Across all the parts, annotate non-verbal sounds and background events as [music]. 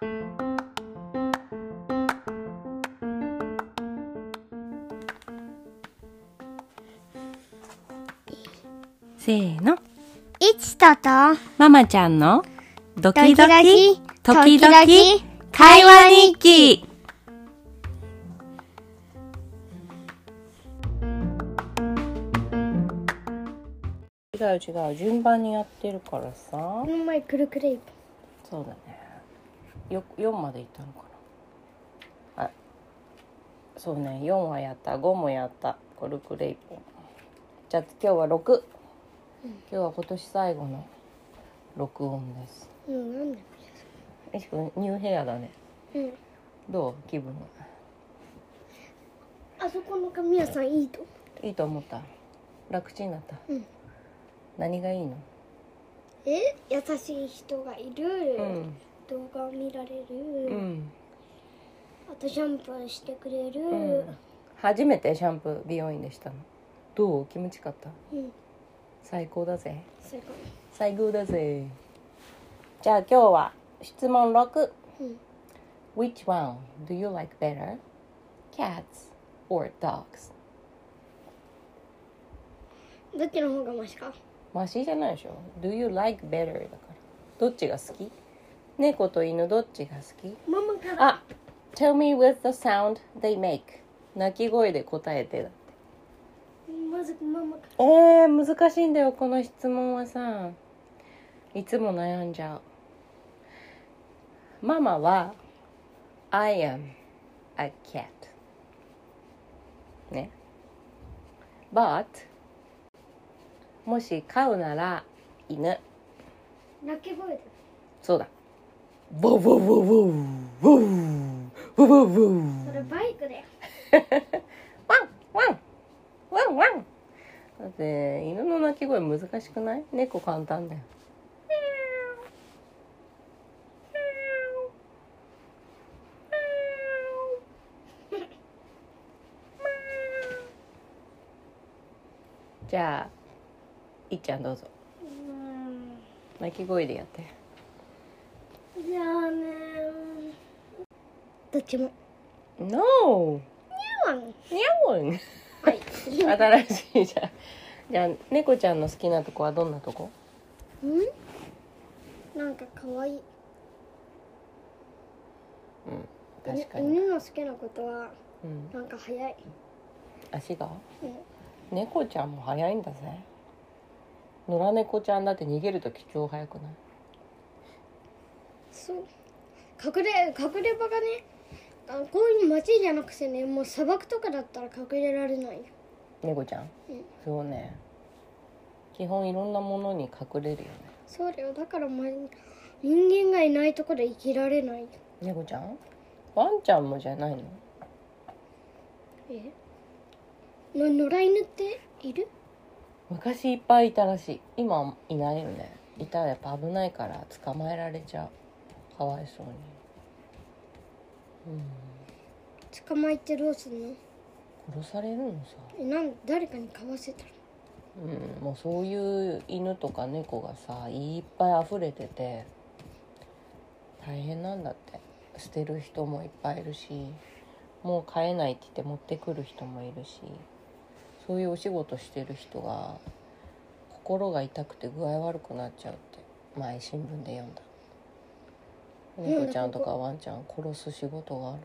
せーの。いちとと、ママちゃんのドドキキドドキキ、時々々会話日記。違う違う順番にやってるからさ。この前くるくる。いそうだねよ4までいったのかな。あそうね4はやった。5もやった。コルクレイポン。じゃあ今日は6、今日は今年最後の録音です。うん、なんだえしくんニューヘアだね。うん。どう？気分は？あそこの髪屋さんいいと？思いいと思った。楽ちんだった、うん。何がいいの？う。え？優しい人がいる、うん動画を見られる、うん、あとシャンプーしてくれる、うん、初めてシャンプー美容院でしたの。どう？気持ちよかった？うん、最高だぜ。最高。最高だぜ。じゃあ今日は質問6うん。Which one do you like better? Cats or dogs? どっちの方がマシか？マシじゃないでしょ。Do you like better? だから。どっちが好き？猫と犬どっちが好き？ママから。あ Tell me with the sound they make 鳴き声で答えてだまずママから。えー、難しいんだよこの質問はさ。いつも悩んじゃう。ママは I am a cat ね。But もし飼うなら犬。鳴き声で。そうだウォウォウォウォそれバイクだよ。ワンワン。ワンワン。だって犬の鳴き声難しくない？猫簡単だよ。じゃあいっちゃんどうぞ。鳴き声でやって。どっちも。No! ワン。にゃおんはい。[laughs] 新しいじゃんじゃあ猫ちゃんの好きなとこはどんなとこ？ん？なんか可愛い。うん確かに、犬の好きなことはうん、なんか早い。足が？うん猫ちゃんも早いんだぜ野良猫ちゃんだって逃げるとき超早くない？そう隠れ隠れ場がねあこういう街じゃなくてねもう砂漠とかだったら隠れられないよ。猫ちゃん、うん。そうね。基本いろんなものに隠れるよね。そうだよ。だから、ま、人間がいないところで生きられないよ。猫ちゃん？ワンちゃんもじゃないの？え？の野良犬っている？昔いっぱいいたらしい。今はいないよね。いたらやっぱ危ないから捕まえられちゃう。かわいそうに。うん捕まえてどうすんの？殺されるのさ。えなん誰かに飼わせたらうん、もうそういう犬とか猫がさいっぱい溢れてて大変なんだって。捨てる人もいっぱいいるしもう飼えないって言って持ってくる人もいるしそういうお仕事してる人が心が痛くて具合悪くなっちゃうって前新聞で読んだ猫ちゃんとかワンちゃん殺す仕事があるの。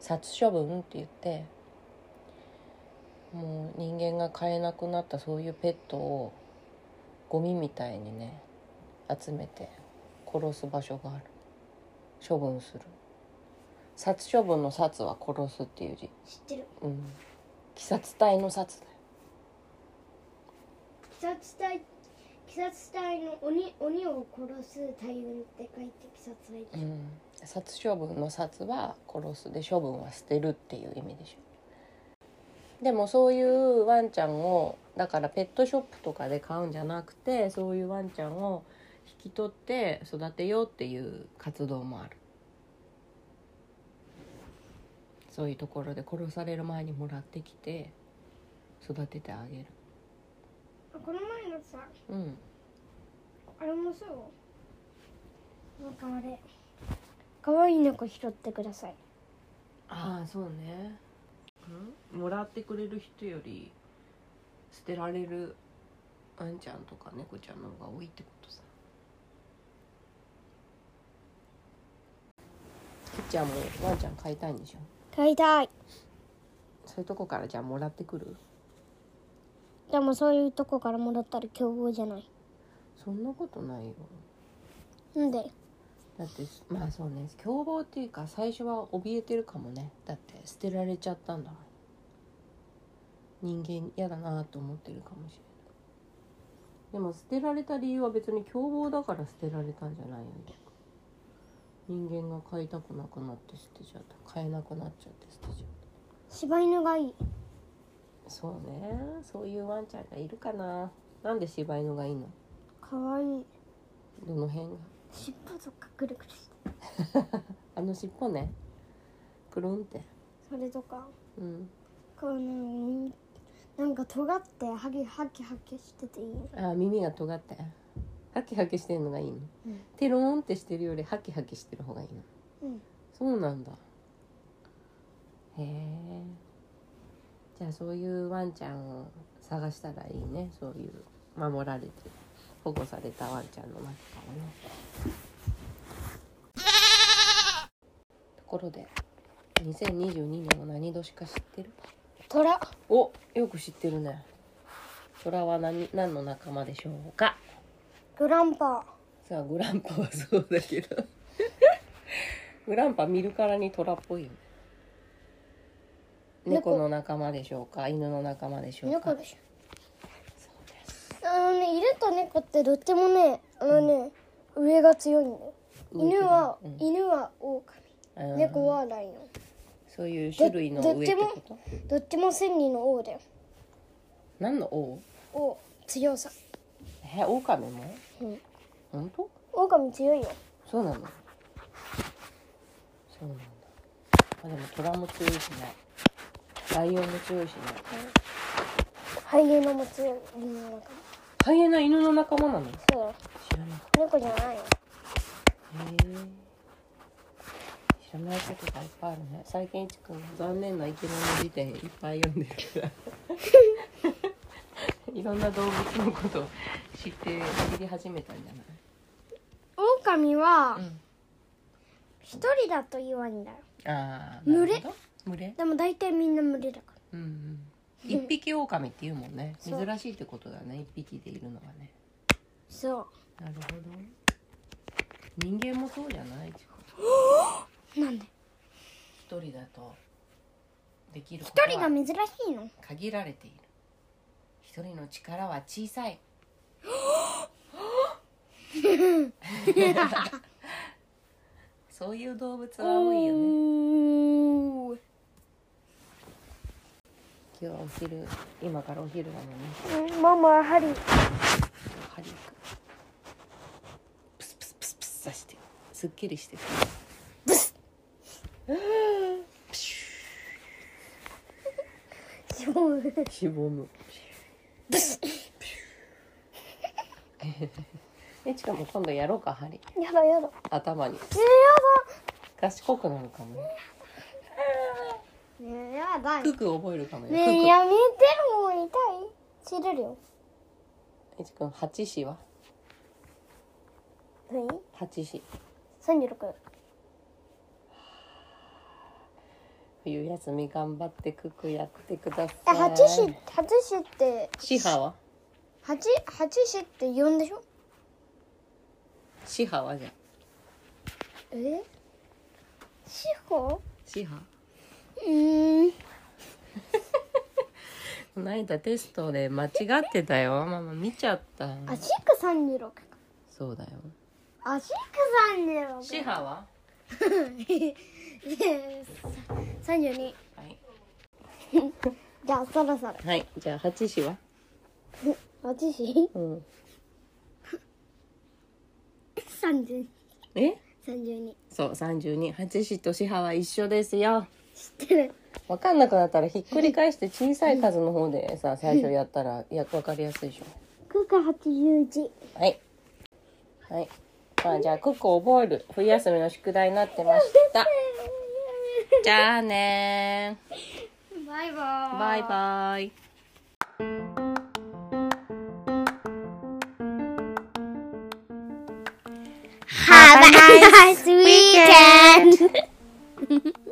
殺処分って言ってもう人間が飼えなくなったそういうペットをゴミみたいにね集めて殺す場所がある。処分する。殺処分の殺は殺すっていう字。知ってる。うん。鬼殺隊の殺だよ。鬼殺隊鬼殺隊の鬼鬼を殺す大群って書いて鬼殺隊でしょうん。殺処分の殺は殺すで処分は捨てるっていう意味でしょ。でもそういうワンちゃんをだからペットショップとかで買うんじゃなくてそういうワンちゃんを引き取って育てようっていう活動もある。そういうところで殺される前にもらってきて育ててあげる。あこの前のさうん。あれもそう？なんかあれ。可愛い猫拾ってください。ああそうね、うん、もらってくれる人より捨てられるワンちゃんとか猫ちゃんの方が多いってことさ。きっちゃんもワンちゃん飼いたいんでしょ？飼いたい。そういうとこからじゃあもらってくる？でもそういうとこからもらったら凶暴じゃない。そんなことないよ。なんで？だってまあそうね。凶暴っていうか最初は怯えてるかもね。だって捨てられちゃったんだ人間嫌だなと思ってるかもしれない。でも捨てられた理由は別に凶暴だから捨てられたんじゃないよね。人間が飼いたくなくなって捨てちゃった。飼えなくなっちゃって捨てちゃっ柴犬がいい。たそうねそういうワンちゃんがいるかな。なんで柴犬がいいの？可愛い。どの辺が？尻尾とかくるくるして。[laughs] あの尻尾ね。くるんって。それとか。うん。このなんか尖ってハキハキハキしてていい。あー耳が尖って。ハキハキしてんのがいいの、うん。テローンってしてるよりハキハキしてる方がいいの？うん。そうなんだ。へえじゃあそういうワンちゃんを探したらいいね。そういう守られて保護されたワンちゃんの中からねところで2022年は何年か知ってる？虎。およく知ってるね。虎は何何の仲間でしょうか？グランパさあグランパはそうだけど。グランパ見るからに虎っぽいよね猫猫。の仲間でしょうか？犬の仲間でしょうか？猫でしょ。あのね犬と猫ってどっちもねあのね、上が強いんだよ犬は、うん。犬は狼。うん。猫はライオン。そういう種類の上ってこと？どっちも千里の王だよ。何の王？王強さ。え狼も？うん。本当？狼強いよそうなの。そうなんだ。あでも虎も強いしねライオンも強いしね。ハイエナも強い犬の中にハイエナ犬の仲間なの？そう。だよ知らなかった猫じゃないよへえ。知らないことがいっぱいあるね。最近いちくん残念な生き物辞典いっぱい読んでるから [laughs] いろんな動物のことを知って知り始めたんじゃない？狼はうん。一人だと弱いんだよああ群れ？群れでも大体みんな群れだかうんうん。一匹狼っていうもんね。[laughs] そう。珍しいってことだね。一匹でいるのはね。らそなるほど。人間もそうじゃない？[gasps] なんで？一人だとできることは一人が珍しいの？限られている。一人の力は小さい。[laughs] [laughs] そういう動物は多いよね。おー今日はお昼今からお昼なのねうんママやはり針プスプスプスプスさしてすっきりしてくしぼ [laughs] む。る [laughs] しぼむえちかも今度やろうか針。やだやだ。頭に。え賢くなるかもねねえやだクク覚えるかもよ、ねえクやめてもう痛い？知れるよ。クえちくん八子は？何？八子三十六冬休み頑張ってククやってください。え八子八子ってシハは？八八子って四でしょ？シハはじゃあえ？四歩シハうー。ん [laughs] この間テストで間違ってたよ。ママ見ちゃった。あシック三十六かそうだよ。あシック三十六シハは？三十二はい、[laughs] じゃあそろそろ。はい、じゃあ八子は？[laughs] 八子うん。三十え？三十二。そう32八子とシハは一緒ですよ知ってる。分かんなくなったらひっくり返して小さい数の方でさ最初やったらや分かりやすいでしょ9か81はい。はい。まあじゃあクック覚える。冬休みの宿題になってました。[laughs] じゃあねバイバイ。バイバイ。ハ a v e a nice weekend! [laughs]